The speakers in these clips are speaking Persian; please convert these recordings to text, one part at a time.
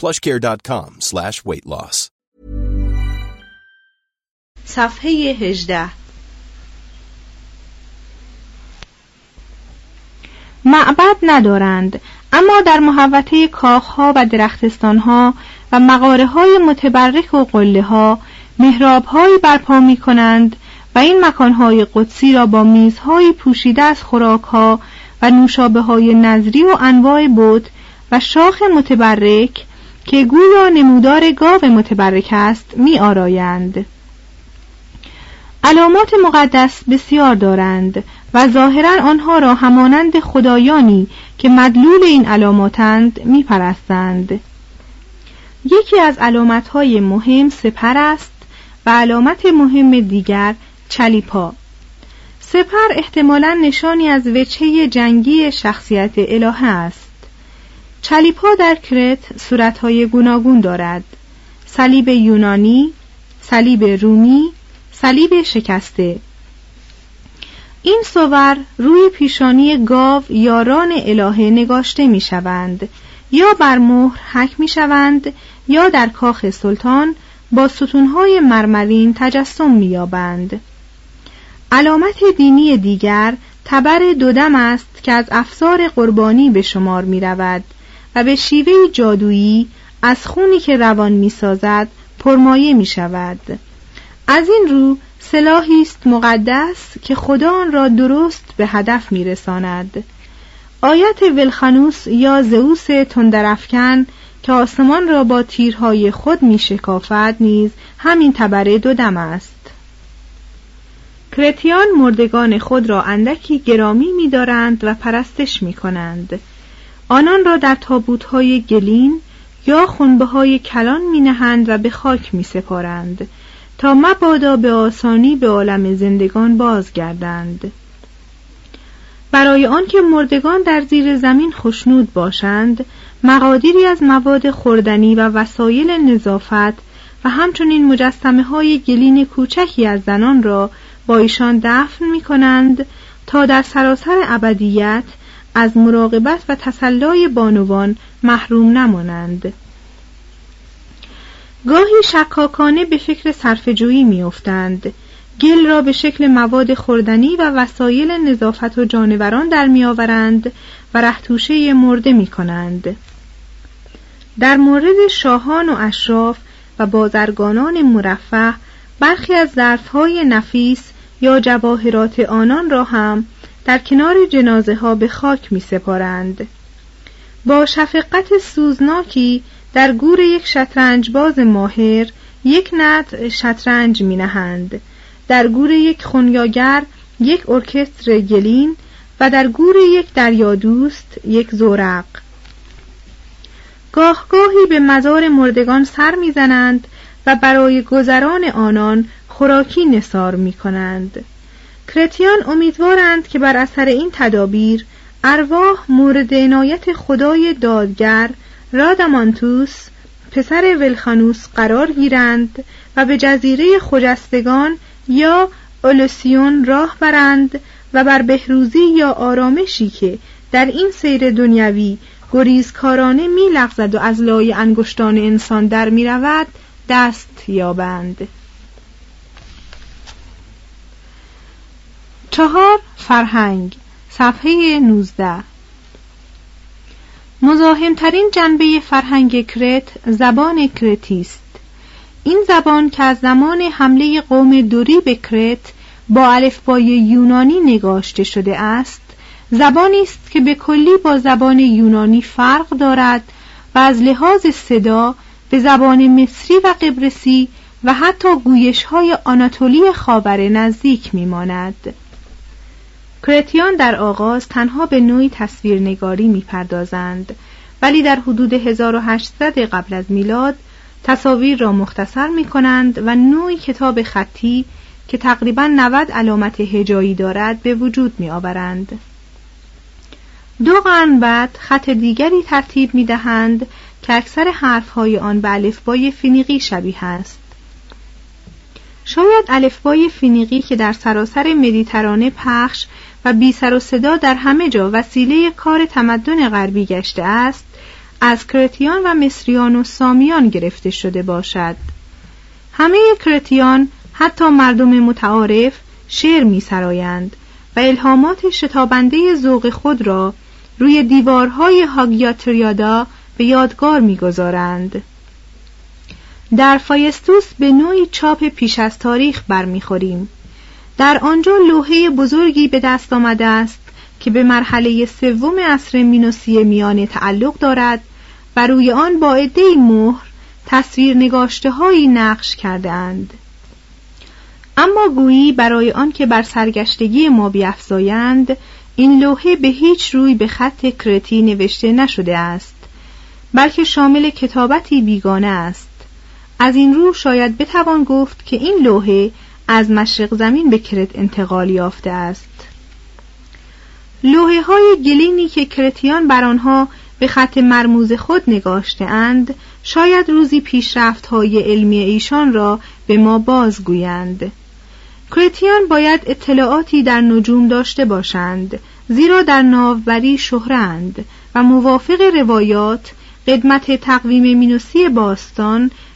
plushcare.com slash weight loss. صفحه 18 معبد ندارند اما در محوطه کاخها و درختستانها و مغاره های متبرک و قله ها محراب هایی برپا می کنند و این مکانهای قدسی را با میزهایی پوشیده از خوراکها و نوشابه های نظری و انواع بود و شاخ متبرک که گویا نمودار گاو متبرک است می آرایند. علامات مقدس بسیار دارند و ظاهرا آنها را همانند خدایانی که مدلول این علاماتند می پرستند. یکی از علامتهای مهم سپر است و علامت مهم دیگر چلیپا سپر احتمالا نشانی از وچه جنگی شخصیت الهه است چلیپا در کرت صورتهای گوناگون دارد. صلیب یونانی صلیب رومی صلیب شکسته. این صور روی پیشانی گاو یاران الهه نگاشته می شوند یا بر مهر حک می شوند یا در کاخ سلطان با ستونهای مرمرین تجسم می یابند. علامت دینی دیگر تبر دودم است که از افسار قربانی به شمار می رود و به شیوه جادویی از خونی که روان می سازد پرمایه می شود. از این رو سلاحی است مقدس که خدا آن را درست به هدف می رساند. آیت ولخانوس یا زئوس تندرفکن که آسمان را با تیرهای خود می شکافد نیز همین تبره دو دم است کرتیان مردگان خود را اندکی گرامی می دارند و پرستش می کنند آنان را در تابوتهای گلین یا خنبه های کلان می نهند و به خاک می سپارند تا مبادا به آسانی به عالم زندگان بازگردند. برای آنکه مردگان در زیر زمین خشنود باشند مقادیری از مواد خوردنی و وسایل نظافت و همچنین مجسمه های گلین کوچکی از زنان را با ایشان دفن می کنند تا در سراسر ابدیت از مراقبت و تسلای بانوان محروم نمانند گاهی شکاکانه به فکر صرفه‌جویی میافتند گل را به شکل مواد خوردنی و وسایل نظافت و جانوران در میآورند و رهتوشه مرده می کنند. در مورد شاهان و اشراف و بازرگانان مرفه برخی از ظرفهای نفیس یا جواهرات آنان را هم در کنار جنازه ها به خاک می سپارند. با شفقت سوزناکی در گور یک شطرنجباز ماهر یک نت شطرنج می نهند. در گور یک خونیاگر یک ارکستر گلین و در گور یک دوست یک زورق گاهگاهی به مزار مردگان سر می‌زنند و برای گذران آنان خوراکی نصار می کنند. کرتیان امیدوارند که بر اثر این تدابیر ارواح مورد عنایت خدای دادگر رادامانتوس پسر ولخانوس قرار گیرند و به جزیره خجستگان یا اولوسیون راه برند و بر بهروزی یا آرامشی که در این سیر دنیوی گریزکارانه می لغزد و از لای انگشتان انسان در می رود دست یابند. چهار فرهنگ. صفحه 19 مزاحمترین جنبه فرهنگ کرت زبان کرتی است این زبان که از زمان حمله قوم دوری به کرت با الفبای یونانی نگاشته شده است زبانی است که به کلی با زبان یونانی فرق دارد و از لحاظ صدا به زبان مصری و قبرسی و حتی گویش های آناتولی خاور نزدیک میماند. کرتیان در آغاز تنها به نوعی تصویرنگاری می‌پردازند ولی در حدود 1800 قبل از میلاد تصاویر را مختصر می کنند و نوعی کتاب خطی که تقریبا 90 علامت هجایی دارد به وجود می آورند. دو قرن بعد خط دیگری ترتیب می دهند که اکثر حرفهای آن به الفبای فینیقی شبیه است. شاید الفبای فینیقی که در سراسر مدیترانه پخش و بی سر و صدا در همه جا وسیله کار تمدن غربی گشته است از کرتیان و مصریان و سامیان گرفته شده باشد همه کرتیان حتی مردم متعارف شعر می سرایند و الهامات شتابنده ذوق خود را روی دیوارهای هاگیاتریادا به یادگار می‌گذارند. در فایستوس به نوعی چاپ پیش از تاریخ برمیخوریم. در آنجا لوحه بزرگی به دست آمده است که به مرحله سوم عصر مینوسی میانه تعلق دارد و روی آن با عدهای مهر تصویر نگاشته هایی نقش کرده اند. اما گویی برای آنکه بر سرگشتگی ما بیافزایند این لوحه به هیچ روی به خط کرتی نوشته نشده است بلکه شامل کتابتی بیگانه است از این رو شاید بتوان گفت که این لوحه از مشرق زمین به کرت انتقال یافته است. لوحه های گلینی که کرتیان بر آنها به خط مرموز خود نگاشته اند شاید روزی پیشرفت های علمی ایشان را به ما بازگویند. کرتیان باید اطلاعاتی در نجوم داشته باشند زیرا در ناوبری شهرند و موافق روایات قدمت تقویم مینوسی باستان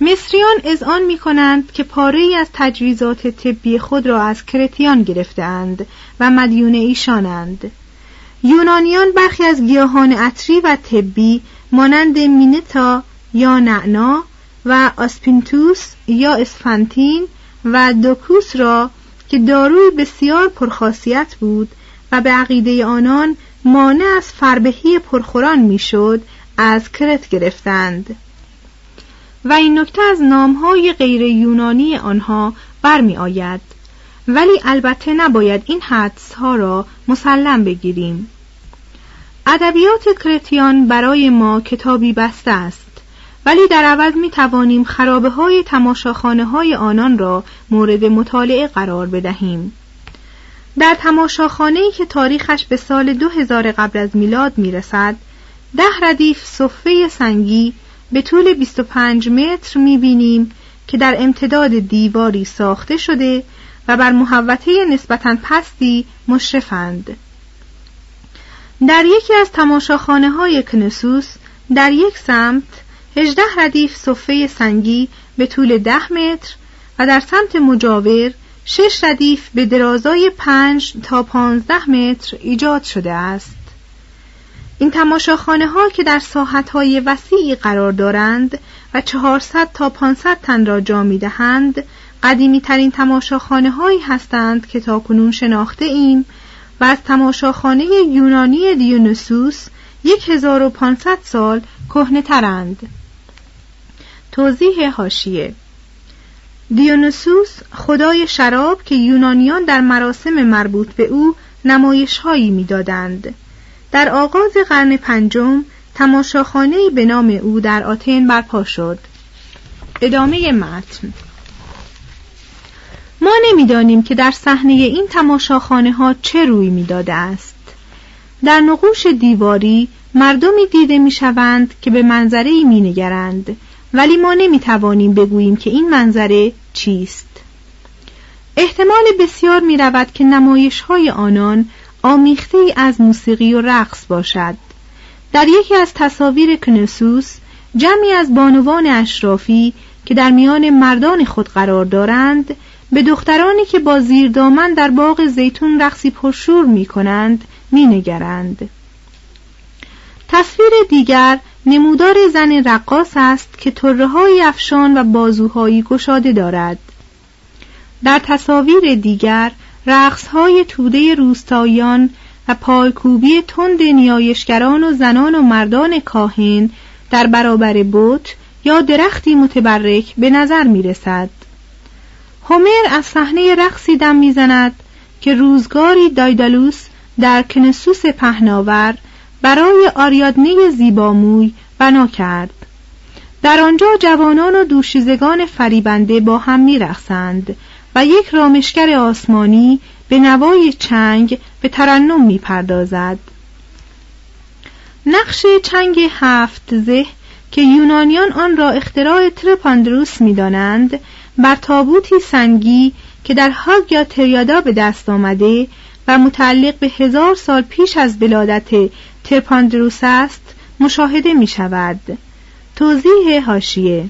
مصریان آن می کنند که پاره از تجویزات طبی خود را از کرتیان گرفتهاند و مدیون ایشانند. یونانیان برخی از گیاهان عطری و طبی مانند مینتا یا نعنا و آسپینتوس یا اسفنتین و دوکوس را که داروی بسیار پرخاصیت بود و به عقیده آنان مانع از فربهی پرخوران می‌شد از کرت گرفتند. و این نکته از نامهای غیر یونانی آنها برمی آید ولی البته نباید این حدس ها را مسلم بگیریم. ادبیات کرتیان برای ما کتابی بسته است ولی در عوض می توانیم خرابه های تماشاخانه های آنان را مورد مطالعه قرار بدهیم. در تماشاخانه که تاریخش به سال 2000 قبل از میلاد می رسد ده ردیف صفه سنگی به طول 25 متر می بینیم که در امتداد دیواری ساخته شده و بر محوطه نسبتا پستی مشرفند. در یکی از تماشاخانه های کنسوس در یک سمت هجده ردیف صفه سنگی به طول ده متر و در سمت مجاور شش ردیف به درازای پنج تا پانزده متر ایجاد شده است. این تماشاخانه ها که در ساحت های وسیعی قرار دارند و 400 تا 500 تن را جا می دهند قدیمی ترین تماشاخانه هایی هستند که تا کنون شناخته ایم و از تماشاخانه یونانی دیونوسوس 1500 سال کهنه ترند. توضیح هاشیه دیونوسوس خدای شراب که یونانیان در مراسم مربوط به او نمایش هایی می‌دادند. در آغاز قرن پنجم تماشاخانه به نام او در آتن برپا شد. ادامه متن ما نمی‌دانیم که در صحنه این تماشاخانه ها چه روی می‌داده است. در نقوش دیواری مردمی دیده می‌شوند که به منظره می نگرند ولی ما نمی توانیم بگوییم که این منظره چیست. احتمال بسیار می رود که نمایش های آنان آمیخته ای از موسیقی و رقص باشد. در یکی از تصاویر کنسوس جمعی از بانوان اشرافی که در میان مردان خود قرار دارند به دخترانی که با زیر دامن در باغ زیتون رقصی پرشور می کنند می نگرند. تصویر دیگر نمودار زن رقاص است که طره های افشان و بازوهایی گشاده دارد. در تصاویر دیگر رقص های توده روستاییان و پایکوبی تند نیایشگران و زنان و مردان کاهن در برابر بوت یا درختی متبرک به نظر می رسد. هومر از صحنه رقصی دم می‌زند که روزگاری دایدالوس در کنسوس پهناور برای آریادنه زیباموی بنا کرد در آنجا جوانان و دوشیزگان فریبنده با هم میرقصند و یک رامشگر آسمانی به نوای چنگ به ترنم می‌پردازد. نقش چنگ هفت زه که یونانیان آن را اختراع ترپاندروس می‌دانند بر تابوتی سنگی که در هاگیا تریادا به دست آمده و متعلق به هزار سال پیش از ولادت ترپاندروس است مشاهده می شود توضیح حاشیه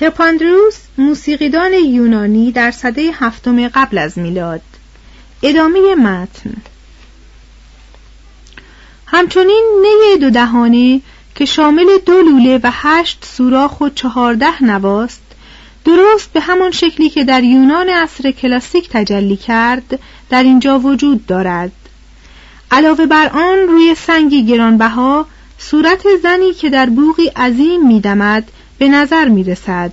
ترپاندروس موسیقیدان یونانی در صده هفتم قبل از میلاد. ادامه متن. همچنین نی دو دهانه که شامل دو لوله و هشت سوراخ و چهارده نواست درست به همان شکلی که در یونان عصر کلاسیک تجلی کرد در اینجا وجود دارد. علاوه بر آن روی سنگی گرانبها صورت زنی که در بوغی عظیم میدمد به نظر می‌رسد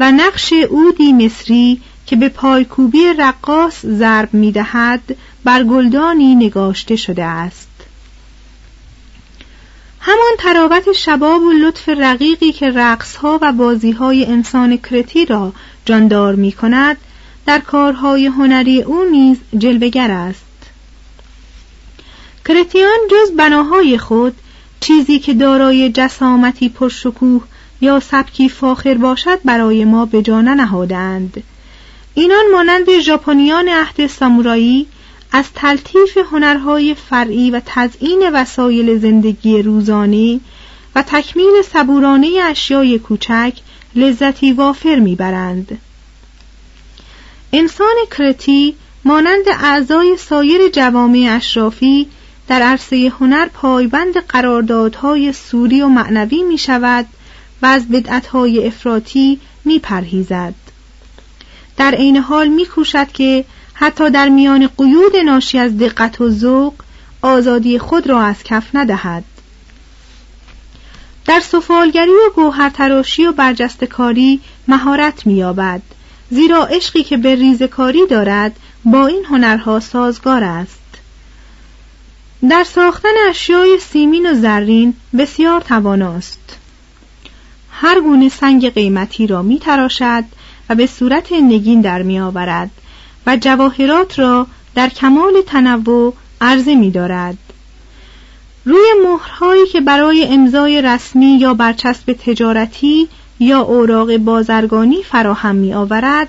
و نقش اودی مصری که به پایکوبی رقاص ضرب می‌دهد بر گلدانی نگاشته شده است. همان تراوت شباب و لطف رقیقی که رقصها و بازیهای انسان کرتی را جاندار می کند در کارهای هنری او نیز جلوگر است. کرتیان جز بناهای خود چیزی که دارای جسامتی پرشکوه یا سبکی فاخر باشد برای ما به جا نهادند اینان مانند ژاپنیان عهد سامورایی از تلطیف هنرهای فرعی و تزئین وسایل زندگی روزانه و تکمیل صبورانه اشیای کوچک لذتی وافر می‌برند. انسان کرتی مانند اعضای سایر جوامع اشرافی در عرصه هنر پایبند قراردادهای سوری و معنوی می شود و از بدعتهای افراطی می پرهیزد. در عین حال می کوشد که حتی در میان قیود ناشی از دقت و ذوق آزادی خود را از کف ندهد. در سفالگری و گوهرتراشی و برجستکاری مهارت مییابد زیرا عشقی که به ریزکاری دارد با این هنرها سازگار است. در ساختن اشیای سیمین و زرین بسیار تواناست. هر گونه سنگ قیمتی را می تراشد و به صورت نگین در می آورد و جواهرات را در کمال تنوع عرضه می دارد. روی مهرهایی که برای امضای رسمی یا برچسب تجارتی یا اوراق بازرگانی فراهم می آورد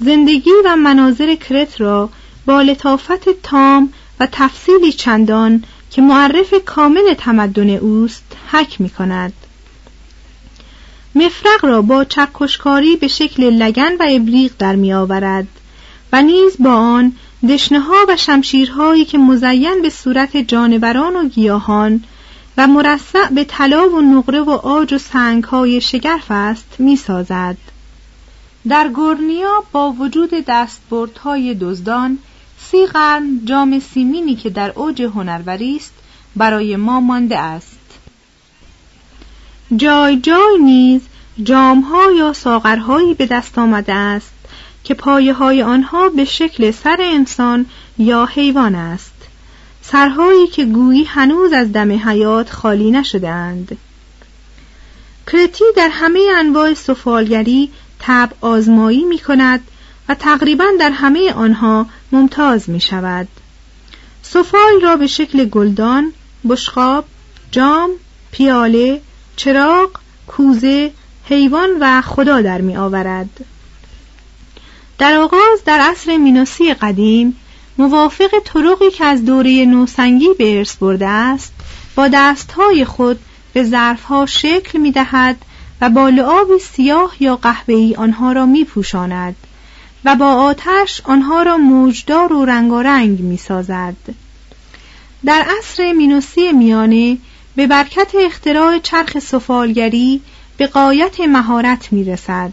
زندگی و مناظر کرت را با لطافت تام و تفصیلی چندان که معرف کامل تمدن اوست حک می کند مفرق را با چکشکاری به شکل لگن و ابریق در می آورد و نیز با آن دشنه و شمشیرهایی که مزین به صورت جانوران و گیاهان و مرصع به طلا و نقره و آج و سنگ های شگرف است می سازد. در گورنیا با وجود دستبردهای دزدان سی قرن جام سیمینی که در اوج هنروری است برای ما مانده است جای جای نیز جامها یا ساغرهایی به دست آمده است که پایه های آنها به شکل سر انسان یا حیوان است. سرهایی که گویی هنوز از دم حیات خالی نشدهاند. کرتی در همه انواع سفالگری تب آزمایی می کند و تقریبا در همه آنها ممتاز می شود سفال را به شکل گلدان، بشقاب، جام، پیاله، چراغ، کوزه، حیوان و خدا در می آورد. در آغاز در عصر مینوسی قدیم موافق طرقی که از دوره نوسنگی به ارث برده است با دستهای خود به ظرفها شکل می دهد و با لعاب سیاه یا قهوه‌ای آنها را می پوشاند و با آتش آنها را موجدار و رنگارنگ می سازد. در عصر مینوسی میانه به برکت اختراع چرخ سفالگری به قایت مهارت می رسد.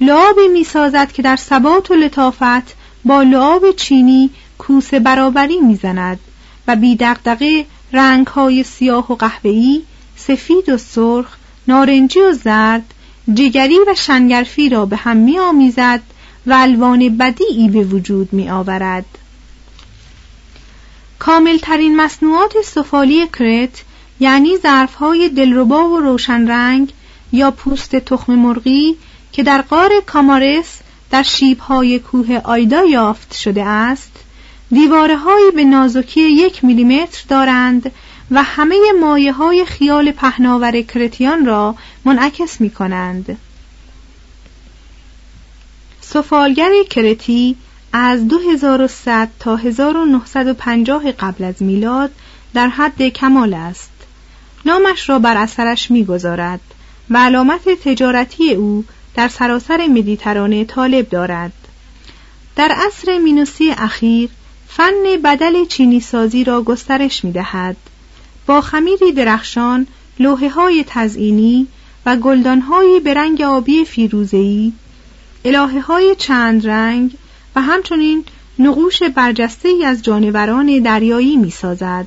لعابی می سازد که در ثبات و لطافت با لعاب چینی کوسه برابری می‌زند و بی دقدقه رنگ های سیاه و قهوه‌ای، سفید و سرخ، نارنجی و زرد، جگری و شنگرفی را به هم می آمیزد و الوان بدیعی به وجود می آورد. کاملترین مصنوعات سفالی کرت یعنی ظرفهای دلربا و روشن رنگ یا پوست تخم مرغی که در قار کامارس در شیبهای کوه آیدا یافت شده است دیوارهایی به نازکی یک میلیمتر دارند و همه مایه های خیال پهناور کرتیان را منعکس می کنند. سفالگر کرتی از 2100 تا 1950 قبل از میلاد در حد کمال است. نامش را بر اثرش می‌گذارد و علامت تجارتی او در سراسر مدیترانه طالب دارد. در عصر مینوسی اخیر فن بدل چینی سازی را گسترش می دهد. با خمیری درخشان لوحه های تزئینی و گلدان های به رنگ آبی فیروزه‌ای الهه های چند رنگ و همچنین نقوش برجسته از جانوران دریایی می سازد.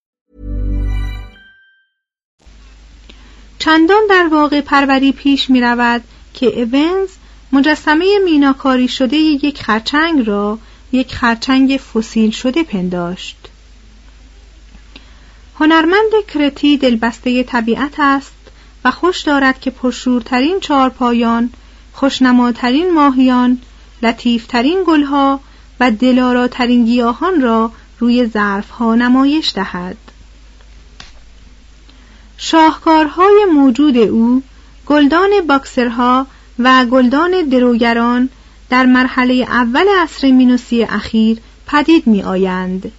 چندان در واقع پروری پیش می رود که ایونز مجسمه میناکاری شده یک خرچنگ را یک خرچنگ فسیل شده پنداشت. هنرمند کرتی دلبسته طبیعت است و خوش دارد که پرشورترین چارپایان خوشنماترین ماهیان لطیفترین گلها و دلاراترین گیاهان را روی ظرفها نمایش دهد. شاهکارهای موجود او گلدان باکسرها و گلدان دروگران در مرحله اول عصر مینوسی اخیر پدید می آیند.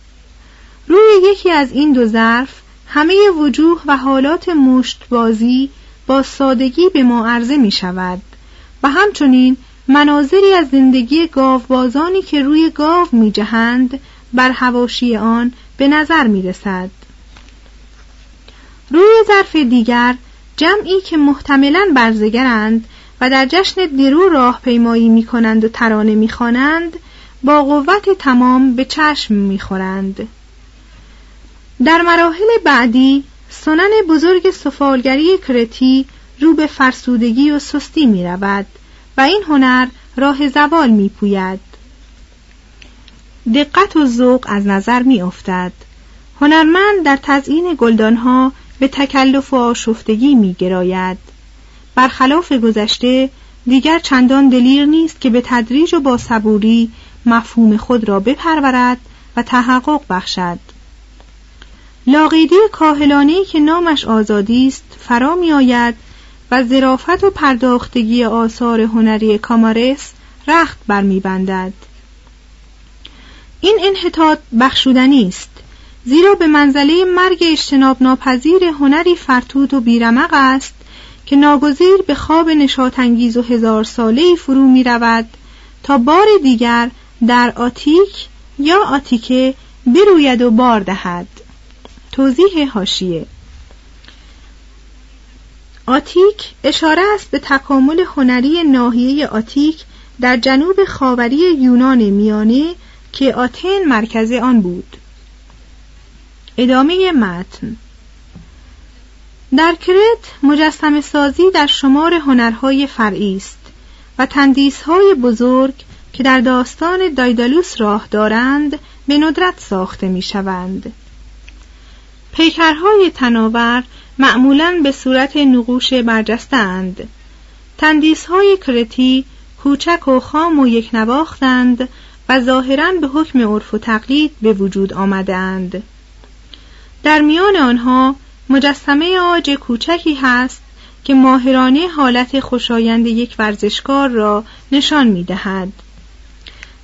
روی یکی از این دو ظرف همه وجوه و حالات مشتبازی با سادگی به ما عرضه می شود و همچنین مناظری از زندگی گاوبازانی که روی گاو می جهند بر هواشی آن به نظر می رسد. روی ظرف دیگر جمعی که محتملا برزگرند و در جشن درو راهپیمایی می کنند و ترانه می خوانند با قوت تمام به چشم می خورند. در مراحل بعدی سنن بزرگ سفالگری کرتی رو به فرسودگی و سستی می رود و این هنر راه زوال می پوید. دقت و ذوق از نظر می افتد. هنرمند در تزیین گلدانها به تکلف و آشفتگی می گراید. برخلاف گذشته دیگر چندان دلیر نیست که به تدریج و با صبوری مفهوم خود را بپرورد و تحقق بخشد. لاقیدی کاهلانی که نامش آزادی است فرا می آید و ظرافت و پرداختگی آثار هنری کامارس رخت برمیبندد. این انحطاط بخشودنی است زیرا به منزله مرگ اجتناب ناپذیر هنری فرتود و بیرمق است که ناگزیر به خواب نشاتانگیز و هزار ساله فرو می رود تا بار دیگر در آتیک یا آتیکه بروید و بار دهد. توضیح هاشیه آتیک اشاره است به تکامل هنری ناحیه آتیک در جنوب خاوری یونان میانه که آتن مرکز آن بود. ادامه متن در کرت مجسم سازی در شمار هنرهای فرعی است و تندیسهای بزرگ که در داستان دایدالوس راه دارند به ندرت ساخته می شوند. پیکرهای تناور معمولا به صورت نقوش برجسته اند. تندیسهای کرتی کوچک و خام و یک نواختند و ظاهرا به حکم عرف و تقلید به وجود آمدند. در میان آنها مجسمه آج کوچکی هست که ماهرانه حالت خوشایند یک ورزشکار را نشان می دهد.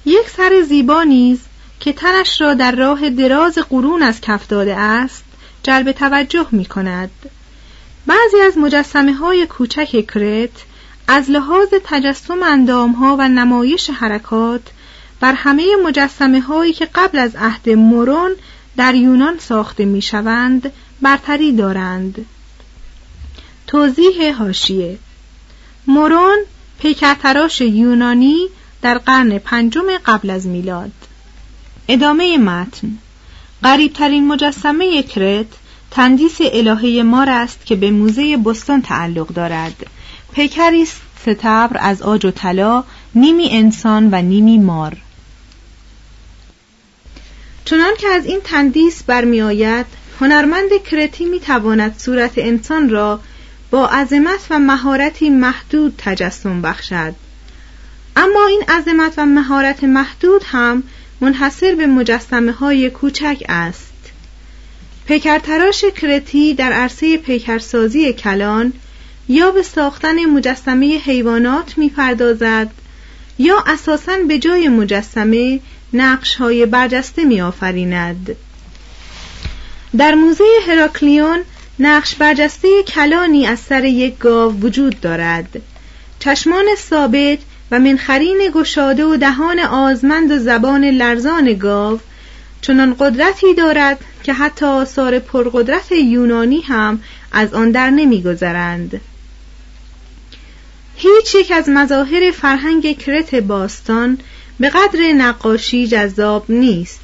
یک سر زیبا نیز که تنش را در راه دراز قرون از کف داده است جلب توجه می کند. بعضی از مجسمه های کوچک کرت از لحاظ تجسم اندام ها و نمایش حرکات بر همه مجسمه هایی که قبل از عهد مورون در یونان ساخته می شوند برتری دارند. توضیح هاشیه مورون پیکرتراش یونانی در قرن پنجم قبل از میلاد. ادامه متن. قریبترین مجسمه کرت تندیس الهه مار است که به موزه بستان تعلق دارد. پیکری ستبر از آج و طلا نیمی انسان و نیمی مار. چنان که از این تندیس برمیآید هنرمند کرتی می‌تواند صورت انسان را با عظمت و مهارتی محدود تجسم بخشد. اما این عظمت و مهارت محدود هم منحصر به مجسمه های کوچک است. پیکرتراش کرتی در عرصه پیکرسازی کلان یا به ساختن مجسمه حیوانات می‌پردازد یا اساساً به جای مجسمه نقش های برجسته می آفریند. در موزه هراکلیون نقش برجسته کلانی از سر یک گاو وجود دارد چشمان ثابت و منخرین گشاده و دهان آزمند و زبان لرزان گاو چنان قدرتی دارد که حتی آثار پرقدرت یونانی هم از آن در نمیگذرند هیچ یک از مظاهر فرهنگ کرت باستان به قدر نقاشی جذاب نیست.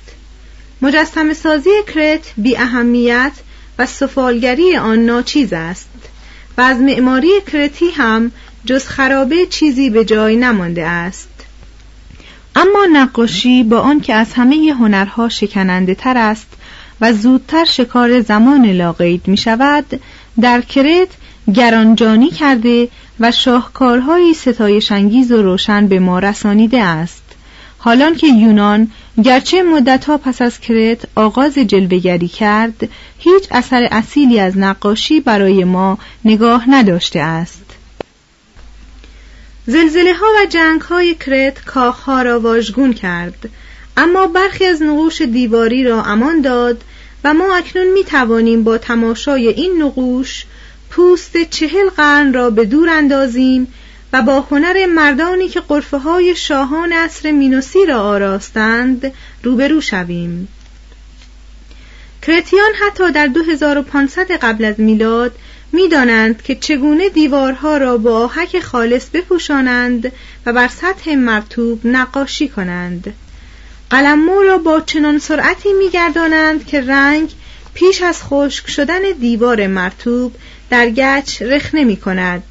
مجسم سازی کرت بی اهمیت و سفالگری آن ناچیز است. و از معماری کرتی هم جز خرابه چیزی به جای نمانده است. اما نقاشی با آنکه از همه هنرها شکننده تر است و زودتر شکار زمان لاقید می شود در کرت گرانجانی کرده و شاهکارهایی ستایشانگیز و روشن به ما رسانیده است. حالان که یونان گرچه مدتها پس از کرت آغاز جلوگری کرد هیچ اثر اصیلی از نقاشی برای ما نگاه نداشته است. زلزله ها و جنگ های کرت کاخها را واژگون کرد اما برخی از نقوش دیواری را امان داد و ما اکنون می توانیم با تماشای این نقوش پوست چهل قرن را به دور اندازیم و با هنر مردانی که قرفه های شاهان عصر مینوسی را آراستند روبرو شویم. کرتیان حتی در 2500 قبل از میلاد می‌دانند که چگونه دیوارها را با آهک خالص بپوشانند و بر سطح مرتوب نقاشی کنند. قلممو را با چنان سرعتی میگردانند که رنگ پیش از خشک شدن دیوار مرتوب در گچ رخنه می کند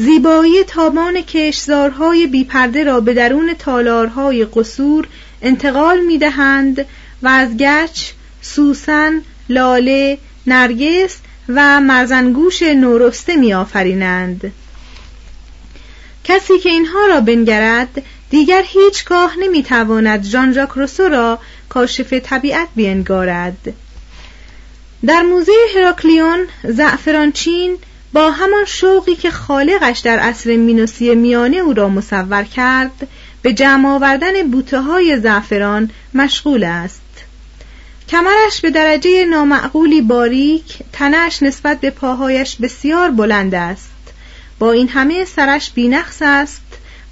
زیبایی تابان کشزارهای بیپرده را به درون تالارهای قصور انتقال می دهند و از گچ، سوسن، لاله، نرگس و مرزنگوش نورسته می آفرینند. کسی که اینها را بنگرد دیگر هیچگاه نمی‌تواند ژان ژاک روسو را کاشف طبیعت بینگارد در موزه هراکلیون زعفرانچین با همان شوقی که خالقش در عصر مینوسی میانه او را مصور کرد به جمع آوردن بوته های زعفران مشغول است. کمرش به درجه نامعقولی باریک تنش نسبت به پاهایش بسیار بلند است. با این همه سرش بینقص است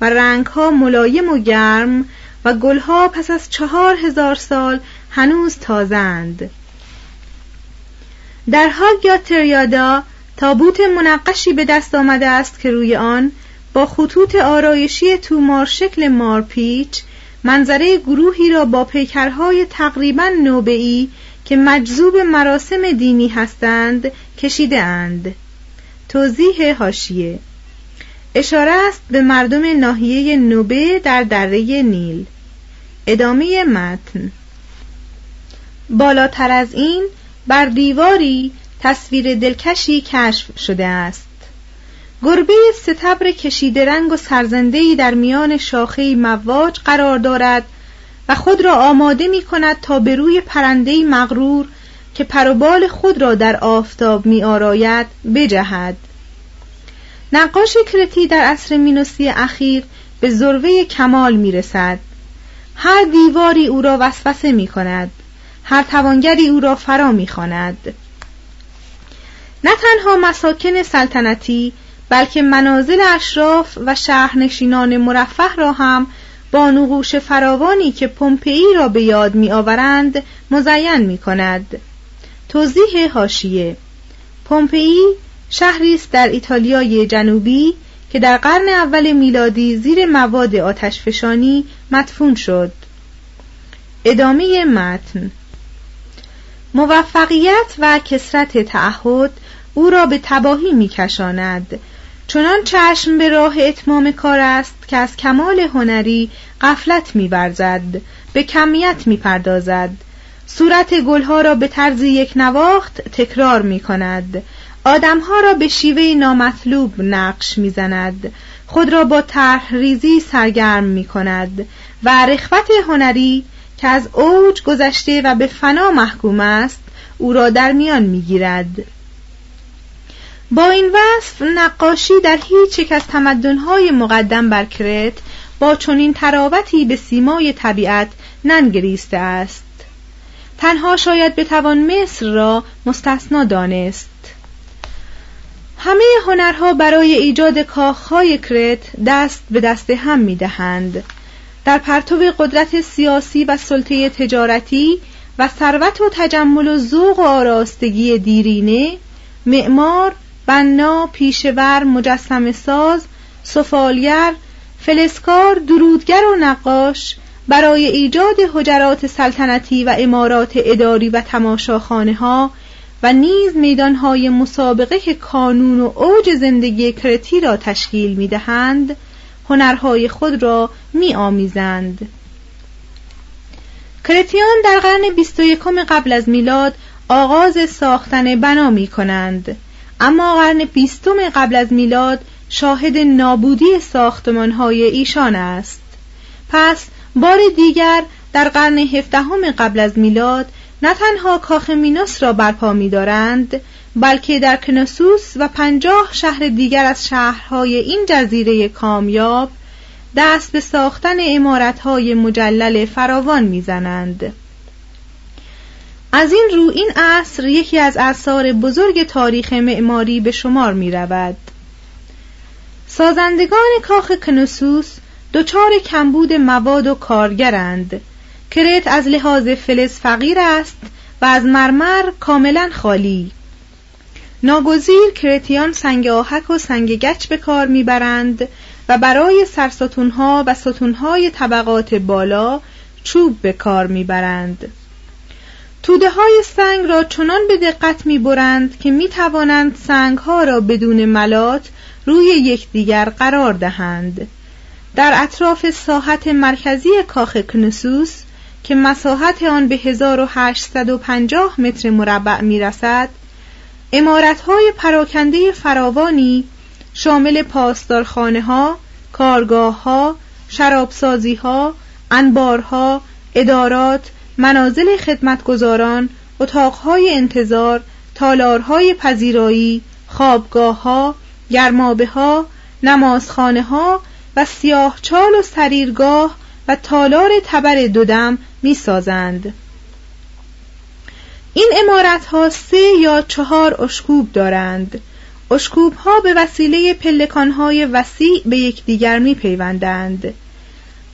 و رنگها ملایم و گرم و گلها پس از چهار هزار سال هنوز تازند در هاگیا تریادا تابوت منقشی به دست آمده است که روی آن با خطوط آرایشی تومار شکل مارپیچ منظره گروهی را با پیکرهای تقریبا نوبعی که مجذوب مراسم دینی هستند کشیده اند. توضیح هاشیه اشاره است به مردم ناحیه نوبه در دره نیل. ادامه متن. بالاتر از این بر دیواری تصویر دلکشی کشف شده است. گربه ستبر کشیده رنگ و سرزندهی در میان شاخه مواج قرار دارد و خود را آماده می کند تا به روی پرندهی مغرور که پروبال خود را در آفتاب می آراید بجهد. نقاش کرتی در عصر مینوسی اخیر به ذروه کمال می رسد هر دیواری او را وسوسه می کند هر توانگری او را فرا می خاند. نه تنها مساکن سلطنتی بلکه منازل اشراف و شهرنشینان مرفه را هم با نقوش فراوانی که پومپئی را به یاد می آورند مزین می کند توضیح هاشیه پومپئی شهری است در ایتالیای جنوبی که در قرن اول میلادی زیر مواد آتشفشانی مدفون شد. ادامه متن. موفقیت و کسرت تعهد او را به تباهی میکشاند. چنان چشم به راه اتمام کار است که از کمال هنری قفلت میورزد به کمیت می‌پردازد. صورت گلها را به طرز یک نواخت تکرار می کند آدمها را به شیوه نامطلوب نقش می‌زند. خود را با طرحریزی سرگرم می کند و رخوت هنری که از اوج گذشته و به فنا محکوم است او را در میان می‌گیرد. با این وصف نقاشی در هیچ یک از تمدنهای مقدم بر کرت با چنین تراوتی به سیمای طبیعت ننگریسته است. تنها شاید بتوان مصر را مستثنا دانست. همه هنرها برای ایجاد کاخهای کرت دست به دست هم می‌دهند. در پرتو قدرت سیاسی و سلطه تجارتی و ثروت و تجمل و ذوق و آراستگی دیرینه معمار بنا پیشور مجسم ساز سفالگر فلسکار درودگر و نقاش برای ایجاد حجرات سلطنتی و امارات اداری و تماشاخانه ها و نیز میدانهای مسابقه که کانون و اوج زندگی کرتی را تشکیل می دهند هنرهای خود را می آمیزند. کرتیان در قرن 21 قبل از میلاد آغاز ساختن بنا می کنند اما قرن بیستم قبل از میلاد شاهد نابودی ساختمان های ایشان است پس بار دیگر در قرن هفدهم قبل از میلاد نه تنها کاخ مینوس را برپا می دارند بلکه در کنوسوس و پنجاه شهر دیگر از شهرهای این جزیره کامیاب دست به ساختن امارتهای مجلل فراوان می‌زنند. از این رو این عصر یکی از اثار بزرگ تاریخ معماری به شمار می رود. سازندگان کاخ کنوسوس دچار کمبود مواد و کارگرند کرت از لحاظ فلز فقیر است و از مرمر کاملا خالی ناگزیر کرتیان سنگ آهک و سنگ گچ به کار می‌برند و برای سرستونها و ستونهای طبقات بالا چوب به کار می‌برند. توده های سنگ را چنان به دقت می‌برند که می‌توانند سنگ ها را بدون ملات روی یکدیگر قرار دهند. در اطراف ساحت مرکزی کاخ کنسوس که مساحت آن به 1850 متر مربع می‌رسد های پراکنده فراوانی شامل پاسدارخانه ها، کارگاه ها، شرابسازی ها، انبارها، ادارات، منازل خدمتگزاران، اتاقهای انتظار، تالارهای پذیرایی، خوابگاه ها، گرمابه ها، نمازخانه ها و سیاه چال و سریرگاه و تالار تبر دودم می سازند. این امارت ها سه یا چهار اشکوب دارند. اشکوب ها به وسیله پلکان های وسیع به یکدیگر می پیوندند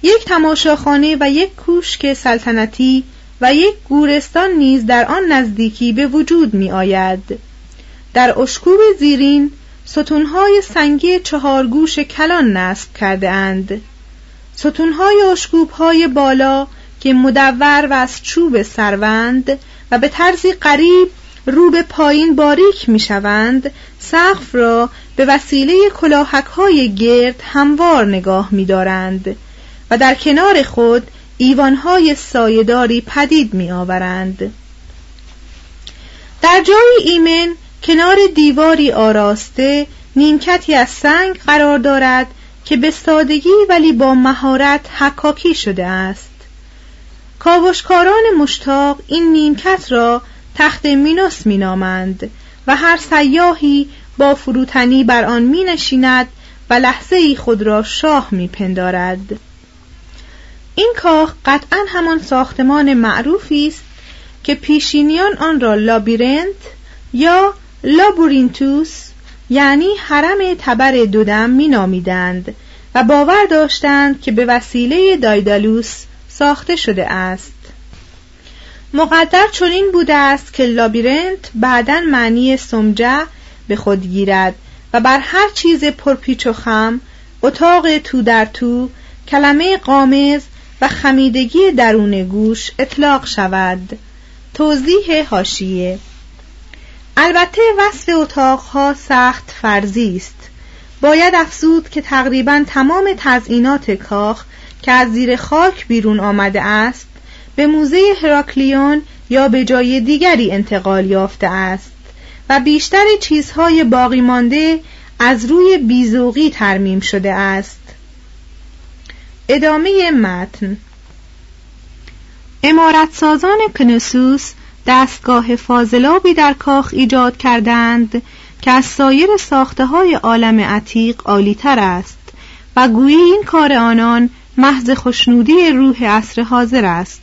یک تماشاخانه و یک کوشک سلطنتی و یک گورستان نیز در آن نزدیکی به وجود می آید در اشکوب زیرین ستونهای سنگی چهارگوش کلان نصب کرده اند ستونهای اشکوبهای بالا که مدور و از چوب سروند و به طرزی قریب رو به پایین باریک می شوند سقف را به وسیله کلاهک های گرد هموار نگاه می دارند و در کنار خود ایوانهای سایداری پدید می آورند در جای ایمن کنار دیواری آراسته نیمکتی از سنگ قرار دارد که به سادگی ولی با مهارت حکاکی شده است. کاوشکاران مشتاق این نیمکت را تخت مینوس مینامند و هر سیاهی با فروتنی بر آن می نشیند و لحظه ای خود را شاه می پندارد. این کاخ قطعا همان ساختمان معروفی است که پیشینیان آن را لابیرنت یا لابورینتوس یعنی حرم تبر دودم می نامیدند و باور داشتند که به وسیله دایدالوس ساخته شده است. مقدر چنین بوده است که لابیرنت بعدا معنی سمجه به خود گیرد و بر هر چیز پرپیچ و خم اتاق تو در تو کلمه قامز و خمیدگی درون گوش اطلاق شود. توضیح هاشیه البته وصف اتاقها سخت فرضی است. باید افزود که تقریبا تمام تزئینات کاخ که از زیر خاک بیرون آمده است به موزه هراکلیون یا به جای دیگری انتقال یافته است و بیشتر چیزهای باقی مانده از روی بیزوقی ترمیم شده است. ادامه متن. امارت سازان کنسوس دستگاه فاضلابی در کاخ ایجاد کردند که از سایر ساخته های عالم عتیق عالیتر است و گویی این کار آنان محض خوشنودی روح عصر حاضر است.